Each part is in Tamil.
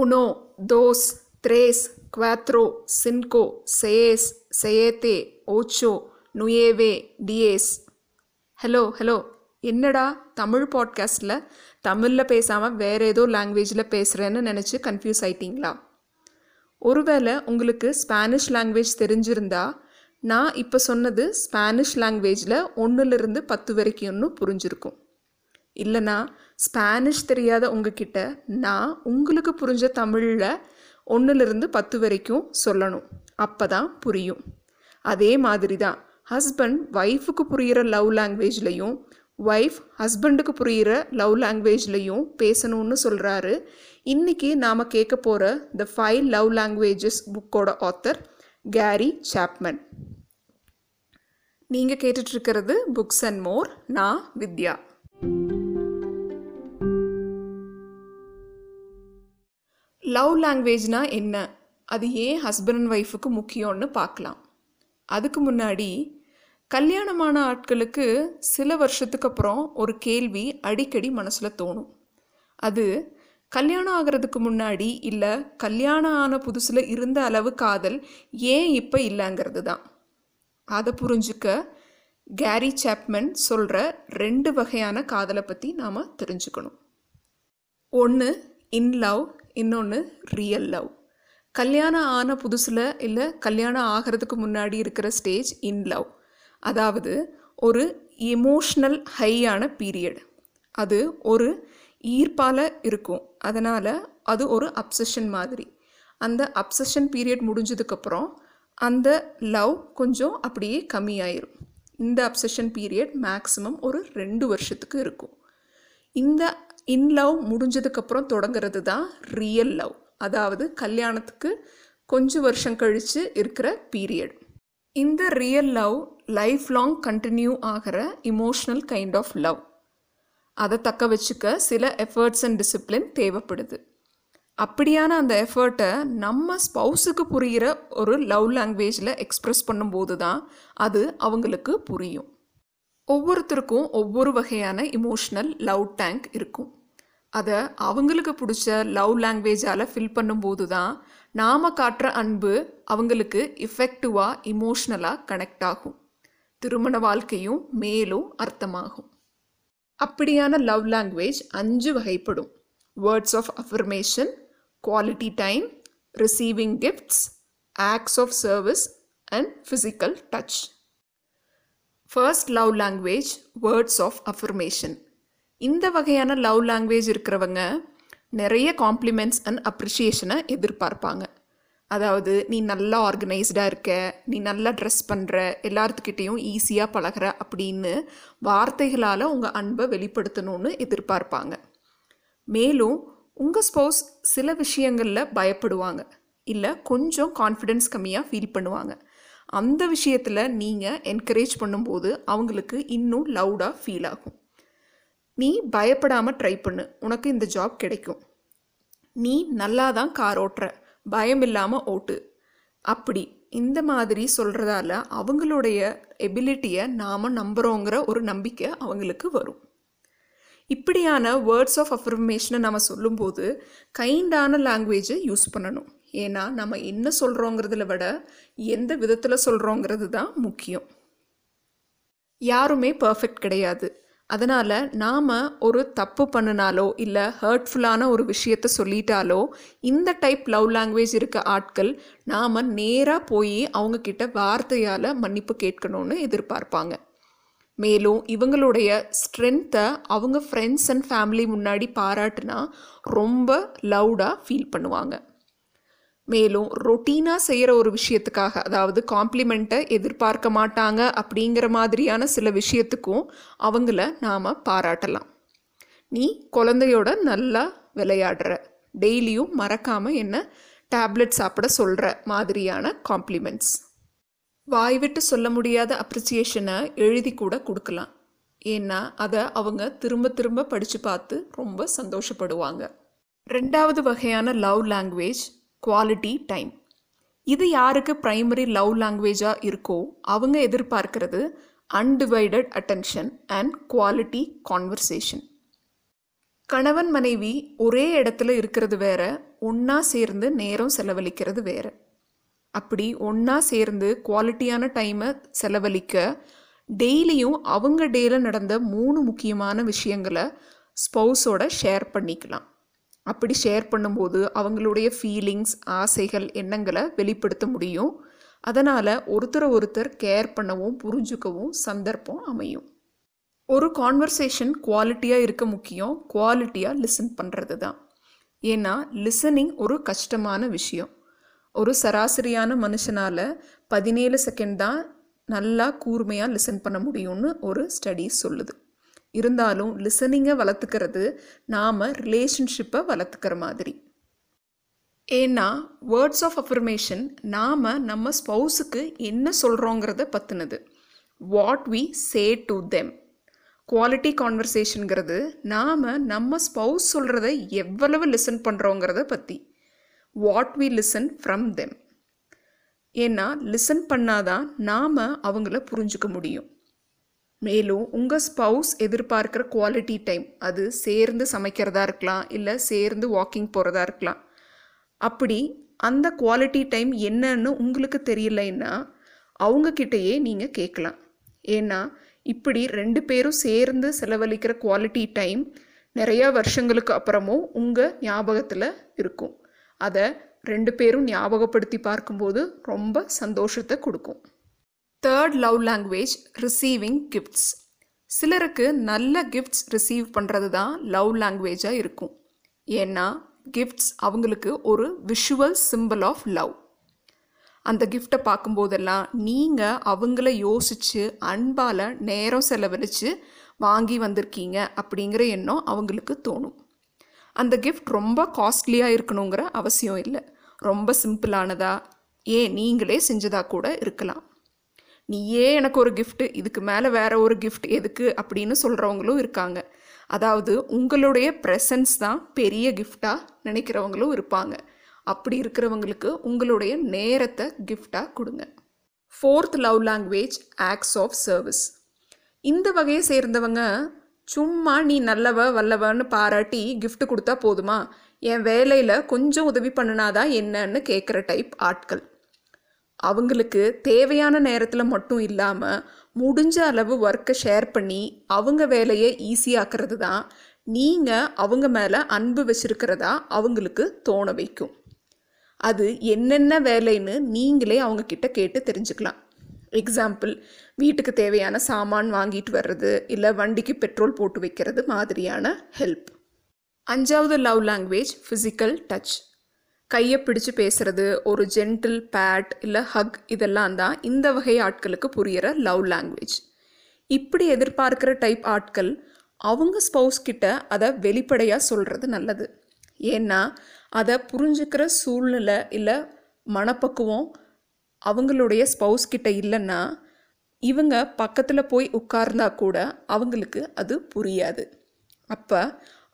uno, dos, tres, cuatro, cinco, seis, siete, ocho, nueve, diez. Hello hello என்னடா தமிழ் பாட்காஸ்ட்டில் தமிழில் பேசாமல் வேறு ஏதோ லாங்குவேஜில் பேசுகிறேன்னு நினச்சி கன்ஃபியூஸ் ஆயிட்டீங்களா? ஒருவேளை உங்களுக்கு ஸ்பானிஷ் லாங்குவேஜ் தெரிஞ்சிருந்தா நான் இப்போ சொன்னது ஸ்பானிஷ் லாங்குவேஜில் ஒன்றுலேருந்து பத்து வரைக்கும்னு புரிஞ்சிருக்கும். இல்லைனா ஸ்பானிஷ் தெரியாத உங்ககிட்ட நான் உங்களுக்கு புரிஞ்ச தமிழில் ஒன்றுலேருந்து பத்து வரைக்கும் சொல்லணும். அப்போ தான் புரியும். அதே மாதிரி தான் ஹஸ்பண்ட் ஒய்ஃபுக்கு புரிகிற லவ் லாங்குவேஜ்லையும் ஒய்ஃப் ஹஸ்பண்டுக்கு புரிகிற லவ் லாங்குவேஜ்லேயும் பேசணும்னு சொல்கிறாரு இன்றைக்கி நாம் கேட்க போகிற த ஃபைவ் லவ் லாங்குவேஜஸ் புக்கோட ஆத்தர் கேரி சாப்மன் நீங்கள் கேட்டுட்ருக்கிறது புக்ஸ் அண்ட் மோர் நான் வித்யா. லவ் லாங்குவேஜ்னால் என்ன? அது ஏன் ஹஸ்பண்ட் அண்ட் ஒய்ஃபுக்கு முக்கியம்னு பார்க்கலாம். அதுக்கு முன்னாடி கல்யாணமான ஆட்களுக்கு சில வருஷத்துக்கு அப்புறம் ஒரு கேள்வி அடிக்கடி மனசில் தோணும். அது கல்யாணம் ஆகிறதுக்கு முன்னாடி இல்லை கல்யாணம் ஆன புதுசில் இருந்த அளவு காதல் ஏன் இப்போ இல்லைங்கிறது தான். அதை புரிஞ்சுக்க கேரி சாப்மன் சொல்கிற ரெண்டு வகையான காதலை பற்றி நாம் தெரிஞ்சுக்கணும். ஒன்று இன் லவ் இன்னொன்று ரியல் லவ் கல்யாணம் ஆன புதுசில் இல்லை கல்யாணம் ஆகிறதுக்கு முன்னாடி இருக்கிற ஸ்டேஜ் இன் லவ் அதாவது ஒரு எமோஷ்னல் ஹையான பீரியட் அது ஒரு ஈர்ப்பால் இருக்கும். அதனால் அது ஒரு அப்சஷன் மாதிரி. அந்த அப்சஷன் பீரியட் முடிஞ்சதுக்கப்புறம் அந்த லவ் கொஞ்சம் அப்படியே கம்மியாயிரும். இந்த அப்சஷன் பீரியட் மேக்ஸிமம் ஒரு ரெண்டு வருஷத்துக்கு இருக்கும். இந்த இன் லவ் முடிஞ்சதுக்கப்புறம் தொடங்கிறது தான் ரியல் லவ் அதாவது கல்யாணத்துக்கு கொஞ்சம் வருஷம் கழித்து இருக்கிற பீரியட் இந்த real love life long continue ஆகிற இமோஷ்னல் கைண்ட் ஆஃப் லவ் அதை தக்க வச்சுக்க சில எஃபர்ட்ஸ் அண்ட் டிசிப்ளின் தேவைப்படுது. அப்படியான அந்த எஃபர்ட்டை நம்ம ஸ்பௌஸுக்கு புரிகிற ஒரு லவ் லாங்குவேஜில் எக்ஸ்ப்ரெஸ் பண்ணும்போது தான் அது அவங்களுக்கு புரியும். ஒவ்வொருத்தருக்கும் ஒவ்வொரு வகையான இமோஷ்னல் லவ் டேங்க் இருக்கும். அதை அவங்களுக்கு பிடிச்ச லவ் லாங்குவேஜால் ஃபில் பண்ணும்போது தான் நாம் காட்டுற அன்பு அவங்களுக்கு இஃபெக்டிவாக இமோஷ்னலாக கனெக்ட் ஆகும். திருமண வாழ்க்கையும் மேலும் அர்த்தமாகும். அப்படியான லவ் லாங்குவேஜ் அஞ்சு வகைப்படும். Words of affirmation quality time receiving gifts acts of service and physical touch first love language words of affirmation இந்த வகையான லவ் லாங்குவேஜ் இருக்கிறவங்க நிறைய காம்ப்ளிமெண்ட்ஸ் அண்ட் அப்ரிஷியேஷனை எதிர்பார்ப்பாங்க. அதாவது நீ நல்லா ஆர்கனைஸ்டாக இருக்க நீ நல்லா ட்ரெஸ் பண்ணுற எல்லாத்துக்கிட்டேயும் ஈஸியாக பழகிற அப்படின்னு வார்த்தைகளால் உங்கள் அன்பை வெளிப்படுத்தணும்னு எதிர்பார்ப்பாங்க. மேலும் உங்கள் ஸ்போஸ் சில விஷயங்களில் பயப்படுவாங்க. இல்லை கொஞ்சம் கான்ஃபிடென்ஸ் கம்மியாக ஃபீல் பண்ணுவாங்க. அந்த விஷயத்தில் நீங்கள் என்கரேஜ் பண்ணும்போது அவங்களுக்கு இன்னும் லவுடாக ஃபீல் ஆகும். நீ பயப்படாமல் ட்ரை பண்ணு. உனக்கு இந்த ஜாப் கிடைக்கும். நீ நல்லா தான் கார் ஓட்டுற. பயம் இல்லாமல் ஓட்டு. அப்படி இந்த மாதிரி சொல்கிறதால அவங்களுடைய எபிலிட்டியை நாம் நம்புகிறோங்கிற ஒரு நம்பிக்கை அவங்களுக்கு வரும். இப்படியான வேர்ட்ஸ் ஆஃப் அஃபர்மேஷனை நம்ம சொல்லும்போது கைண்டான லாங்குவேஜை யூஸ் பண்ணணும். ஏன்னா நம்ம என்ன சொல்கிறோங்கிறதுல விட எந்த விதத்தில் சொல்கிறோங்கிறது தான் முக்கியம். யாருமே பர்ஃபெக்ட் கிடையாது. அதனால் நாம் ஒரு தப்பு பண்ணினாலோ இல்லை ஹர்ட்ஃபுல்லான ஒரு விஷயத்த சொல்லிட்டாலோ இந்த டைப் லவ் லாங்குவேஜ் இருக்க ஆட்கள் நாம் நேராக போய் அவங்கக்கிட்ட வார்த்தையால் மன்னிப்பு கேட்கணும்னு எதிர்பார்ப்பாங்க. மேலும் இவங்களுடைய ஸ்ட்ரென்த்தை அவங்க ஃப்ரெண்ட்ஸ் அண்ட் ஃபேமிலி முன்னாடி பாராட்டுனா ரொம்ப லவுடாக ஃபீல் பண்ணுவாங்க. மேலும் ரொட்டீனாக செய்கிற ஒரு விஷயத்துக்காக அதாவது காம்ப்ளிமெண்ட்டை எதிர்பார்க்க மாட்டாங்க அப்படிங்கிற மாதிரியான சில விஷயத்துக்கும் அவங்கள நாம் பாராட்டலாம். நீ குழந்தையோட நல்லா விளையாடுற. டெய்லியும் மறக்காமல் என்ன டேப்லெட் சாப்பிட சொல்கிற மாதிரியான காம்ப்ளிமெண்ட்ஸ். வாய் விட்டு சொல்ல முடியாத அப்ரிசியேஷனை எழுதி கூட கொடுக்கலாம். ஏன்னா அதை அவங்க திரும்ப திரும்ப படித்து பார்த்து ரொம்ப சந்தோஷப்படுவாங்க. ரெண்டாவது வகையான லவ் லாங்குவேஜ் குவாலிட்டி டைம் இது யாருக்கு ப்ரைமரி லவ் லாங்குவேஜாக இருக்கோ அவங்க எதிர்பார்க்கிறது undivided attention and quality conversation கணவன் மனைவி ஒரே இடத்துல இருக்கிறது வேற ஒன்றா சேர்ந்து நேரம் செலவழிக்கிறது வேற. அப்படி ஒன்றா சேர்ந்து குவாலிட்டியான டைமை செலவழிக்க டெய்லியும் அவங்க டேயில் நடந்த மூணு முக்கியமான விஷயங்களை ஸ்பௌஸோட ஷேர் பண்ணிக்கலாம். அப்படி ஷேர் பண்ணும்போது அவங்களுடைய ஃபீலிங்ஸ் ஆசைகள் எண்ணங்களை வெளிப்படுத்த முடியும். அதனால் ஒருத்தரை ஒருத்தர் கேர் பண்ணவும் புரிஞ்சுக்கவும் சந்தர்ப்பம் அமையும். ஒரு கான்வர்சேஷன் குவாலிட்டியாக இருக்க முக்கியம். குவாலிட்டியாக லிசன் பண்ணுறது தான் ஏன்னா லிசனிங் ஒரு கஷ்டமான விஷயம். ஒரு சராசரியான மனுஷனால் பதினேழு செகண்ட் தான் நல்லா கூர்மையாக லிசன் பண்ண முடியும்னு ஒரு ஸ்டடி சொல்லுது. இருந்தாலும் லிசனிங்கை வளர்த்துக்கிறது நாம் ரிலேஷன்ஷிப்பை வளர்த்துக்கிற மாதிரி. ஏன்னா வேர்ட்ஸ் ஆஃப் அஃபர்மேஷன் நாம் நம்ம ஸ்பௌஸுக்கு என்ன சொல்கிறோங்கிறத பற்றினது what we say to them quality கான்வர்சேஷனுங்கிறது நாம் நம்ம ஸ்பௌஸ் சொல்கிறத எவ்வளவு லிசன் பண்ணுறோங்கிறத பற்றி what we listen from them ஏன்னா லிசன் பண்ணாதான் நாம் அவங்கள புரிஞ்சுக்க முடியும். மேலும் உங்கள் ஸ்பவுஸ் எதிர்பார்க்குற குவாலிட்டி டைம் அது சேர்ந்து சமைக்கிறதா இருக்கலாம் இல்லை சேர்ந்து வாக்கிங் போகிறதா இருக்கலாம். அப்படி அந்த குவாலிட்டி டைம் என்னன்னு உங்களுக்கு தெரியலைன்னா அவங்கக்கிட்டேயே நீங்கள் கேட்கலாம். ஏன்னா இப்படி ரெண்டு பேரும் சேர்ந்து செலவழிக்கிற குவாலிட்டி டைம் நிறையா வருஷங்களுக்கு அப்புறமும் உங்கள் ஞாபகத்தில் இருக்கும். அதை ரெண்டு பேரும் ஞாபகப்படுத்தி பார்க்கும்போது ரொம்ப சந்தோஷத்தை கொடுக்கும். Third love language receiving gifts சிலருக்கு நல்ல கிஃப்ட்ஸ் ரிசீவ் பண்ணுறது தான் லவ் லாங்குவேஜாக இருக்கும். ஏன்னா கிஃப்ட்ஸ் அவங்களுக்கு ஒரு விஷுவல் சிம்பிள் ஆஃப் லவ் அந்த கிஃப்டை பார்க்கும்போதெல்லாம் நீங்கள் அவங்கள யோசித்து அன்பால் நேரம் செலவழித்து வாங்கி வந்திருக்கீங்க அப்படிங்கிற எண்ணம் அவங்களுக்கு தோணும். அந்த கிஃப்ட் ரொம்ப காஸ்ட்லியாக இருக்கணுங்கிற அவசியம் இல்லை. ரொம்ப சிம்பிளானதாக ஏன் நீங்களே செஞ்சதாக கூட இருக்கலாம். நீயே எனக்கு ஒரு கிஃப்ட்டு இதுக்கு மேலே வேற ஒரு கிஃப்ட் எதுக்கு அப்படின்னு சொல்கிறவங்களும் இருக்காங்க. அதாவது உங்களுடைய ப்ரெசன்ஸ் தான் பெரிய கிஃப்டாக நினைக்கிறவங்களும் இருப்பாங்க. அப்படி இருக்கிறவங்களுக்கு உங்களுடைய நேரத்தை கிஃப்டாக கொடுங்க. Fourth love language acts of service இந்த வகையை சேர்ந்தவங்க சும்மா நீ நல்லவ வல்லவன்னு பாராட்டி கிஃப்ட் கொடுத்தா போதுமா? என் வேலையில் கொஞ்சம் உதவி பண்ணினாதான் என்னன்னு கேட்குற டைப் ஆட்கள். அவங்களுக்கு தேவையான நேரத்தில் மட்டும் இல்லாமல் முடிஞ்ச அளவு ஒர்க்கை ஷேர் பண்ணி அவங்க வேலையை ஈஸியாக்குறது தான் நீங்கள் அவங்க மேலே அன்பு வச்சுருக்கிறதா அவங்களுக்கு தோண வைக்கும். அது என்னென்ன வேலைன்னு நீங்களே அவங்கக்கிட்ட கேட்டு தெரிஞ்சுக்கலாம். எக்ஸாம்பிள் வீட்டுக்கு தேவையான சாமான் வாங்கிட்டு வர்றது இல்லை வண்டிக்கு பெட்ரோல் போட்டு வைக்கிறது மாதிரியான ஹெல்ப் அஞ்சாவது லவ் லாங்குவேஜ் ஃபிசிக்கல் டச் கையை பிடிச்சு பேசுறது ஒரு ஜென்டில் பேட் இல்லை ஹக் இதெல்லாம் தான் இந்த வகை ஆட்களுக்கு புரியிற லவ் லாங்குவேஜ் இப்படி எதிர்பார்க்கிற டைப் ஆட்கள் அவங்க ஸ்பௌஸ் கிட்ட அதை வெளிப்படையாக சொல்கிறது நல்லது. ஏன்னா அதை புரிஞ்சுக்கிற சூழ்நிலை இல்லை மனப்பக்குவம் அவங்களுடைய ஸ்பௌஸ் கிட்ட இல்லைன்னா இவங்க பக்கத்தில் போய் உட்கார்ந்தா கூட அவங்களுக்கு அது புரியாது. அப்போ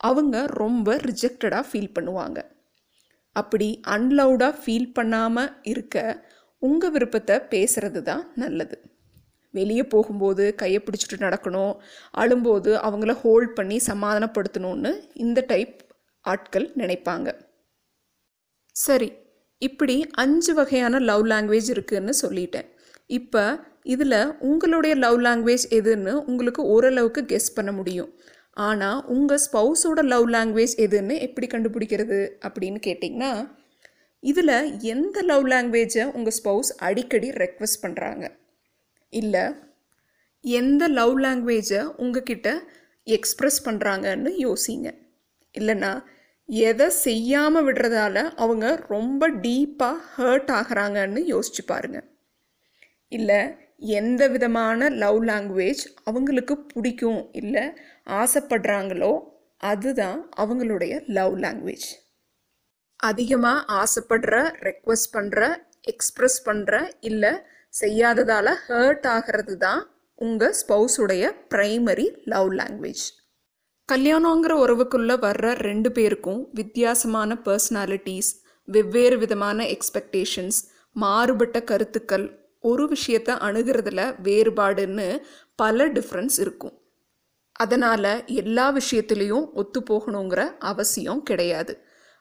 அவங்க ரொம்ப ரிஜெக்டடாக ஃபீல் பண்ணுவாங்க. அப்படி அன்லவுடாக ஃபீல் பண்ணாமல் இருக்க உங்கள் விருப்பத்தை பேசுகிறது தான் நல்லது. வெளியே போகும்போது கையை பிடிச்சிட்டு நடக்கணும் அழும்போது அவங்கள ஹோல்ட் பண்ணி சமாதானப்படுத்தணும்னு இந்த டைப் ஆட்கள் நினைப்பாங்க. சரி இப்படி அஞ்சு வகையான லவ் லாங்குவேஜ் இருக்குன்னு சொல்லிட்டேன். இப்போ இதில் உங்களுடைய லவ் லாங்குவேஜ் எதுன்னு உங்களுக்கு ஓரளவுக்கு கெஸ் பண்ண முடியும். ஆனால் உங்கள் ஸ்பௌஸோட லவ் லாங்குவேஜ் எதுன்னு எப்படி கண்டுபிடிக்கிறது அப்படின்னு கேட்டிங்கன்னா இதில் எந்த லவ் லாங்குவேஜை உங்கள் ஸ்பௌஸ் அடிக்கடி ரெக்வஸ்ட் பண்ணுறாங்க இல்லை எந்த லவ் லாங்குவேஜை உங்ககிட்ட எக்ஸ்ப்ரெஸ் பண்ணுறாங்கன்னு யோசிங்க. இல்லைன்னா எதை செய்யாமல் விடுறதால அவங்க ரொம்ப டீப்பாக ஹர்ட் ஆகிறாங்கன்னு யோசிச்சு பாருங்க. இல்லை எந்த விதமான லவ் லாங்குவேஜ் அவங்களுக்கு பிடிக்கும் இல்லை ஆசைப்படுறாங்களோ அதுதான் அவங்களுடைய லவ் லாங்குவேஜ். அதிகமாக ஆசைப்படுற ரெக்வஸ்ட் பண்ணுற எக்ஸ்ப்ரெஸ் பண்ணுற இல்லை செய்யாததால் ஹர்ட் ஆகிறது தான் உங்கள் ஸ்பௌஸுடைய ப்ரைமரி லவ் லாங்குவேஜ். கல்யாணங்கிற உறவுக்குள்ளே வர்ற ரெண்டு பேருக்கும் வித்தியாசமான பர்சனாலிட்டிஸ் வெவ்வேறு விதமான எக்ஸ்பெக்டேஷன்ஸ் மாறுபட்ட கருத்துக்கள் ஒரு விஷயத்தை அணுகிறதுல வேறுபாடுன்னு பல டிஃப்ரென்ஸ் இருக்கும். அதனால் எல்லா விஷயத்துலேயும் ஒத்து போகணுங்கிற அவசியம் கிடையாது.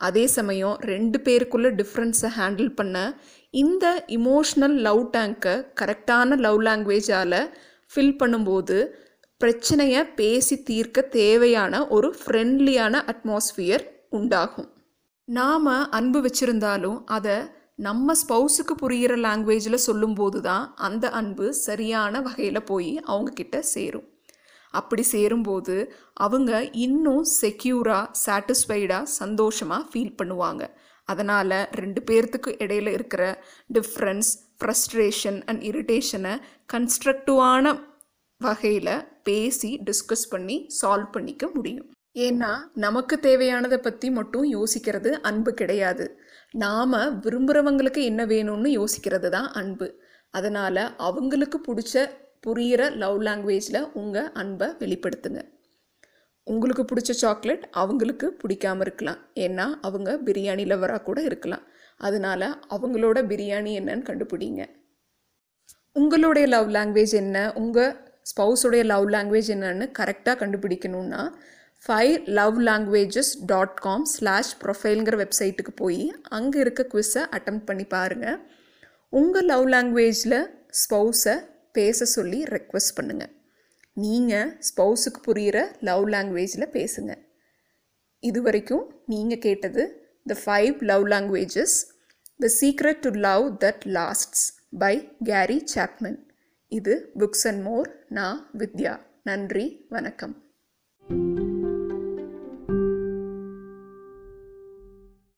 அதே சமயம் ரெண்டு பேருக்குள்ள டிஃப்ரென்ஸை ஹேண்டில் பண்ண இந்த இமோஷ்னல் லவ் டேங்கை கரெக்டான லவ் லாங்குவேஜால் ஃபில் பண்ணும்போது பிரச்சனையை பேசி தீர்க்க தேவையான ஒரு ஃப்ரெண்ட்லியான அட்மாஸ்ஃபியர் உண்டாகும். நாம் அன்பு வச்சுருந்தாலும் அதை நம்ம ஸ்பௌஸுக்கு புரிகிற லாங்குவேஜில் சொல்லும்போது தான் அந்த அன்பு சரியான வகையில் போய் அவங்கக்கிட்ட சேரும். அப்படி சேரும்போது அவங்க இன்னும் செக்யூராக சாட்டிஸ்ஃபைடாக சந்தோஷமாக ஃபீல் பண்ணுவாங்க. அதனால் ரெண்டு பேர்த்துக்கு இடையில இருக்கிற டிஃப்ரென்ஸ் ஃப்ரஸ்ட்ரேஷன் அண்ட் இரிட்டேஷனை கன்ஸ்ட்ரக்டிவான வகையில் பேசி டிஸ்கஸ் பண்ணி சால்வ் பண்ணிக்க முடியும். ஏன்னா நமக்கு தேவையானதை பற்றி மட்டும் யோசிக்கிறது அன்பு கிடையாது. நாம் விரும்புகிறவங்களுக்கு என்ன வேணும்னு யோசிக்கிறது தான் அன்பு. அதனால் அவங்களுக்கு பிடிச்ச புரிகிற லவ் லாங்குவேஜில் உங்கள் அன்பை வெளிப்படுத்துங்க. உங்களுக்கு பிடிச்ச சாக்லேட் அவங்களுக்கு பிடிக்காம இருக்கலாம். ஏன்னா அவங்க பிரியாணி லவராக கூட இருக்கலாம். அதனால் அவங்களோட பிரியாணி என்னன்னு கண்டுபிடிங்க. உங்களுடைய லவ் லாங்குவேஜ் என்ன? உங்கள் ஸ்பவுஸுடைய லவ் லாங்குவேஜ் என்னன்னு கரெக்டாக கண்டுபிடிக்கணுன்னா five love languages dot com slash ப்ரொஃபைலுங்கிற வெப்சைட்டுக்கு போய் அங்கே இருக்க குவிஸை அட்டம் பண்ணி பாருங்கள் உங்கள் லவ் லாங்குவேஜில் ஸ்பௌஸை பேச சொல்லி ரெக்வஸ்ட் பண்ணுங்கள் நீங்கள் ஸ்பௌஸுக்கு புரிகிற லவ் லாங்குவேஜில் பேசுங்க. இது வரைக்கும் நீங்கள் கேட்டது the five love languages the secret to love that lasts by Gary Chapman இது புக்ஸ் அண்ட் மோர் நான் வித்யா. நன்றி. வணக்கம்.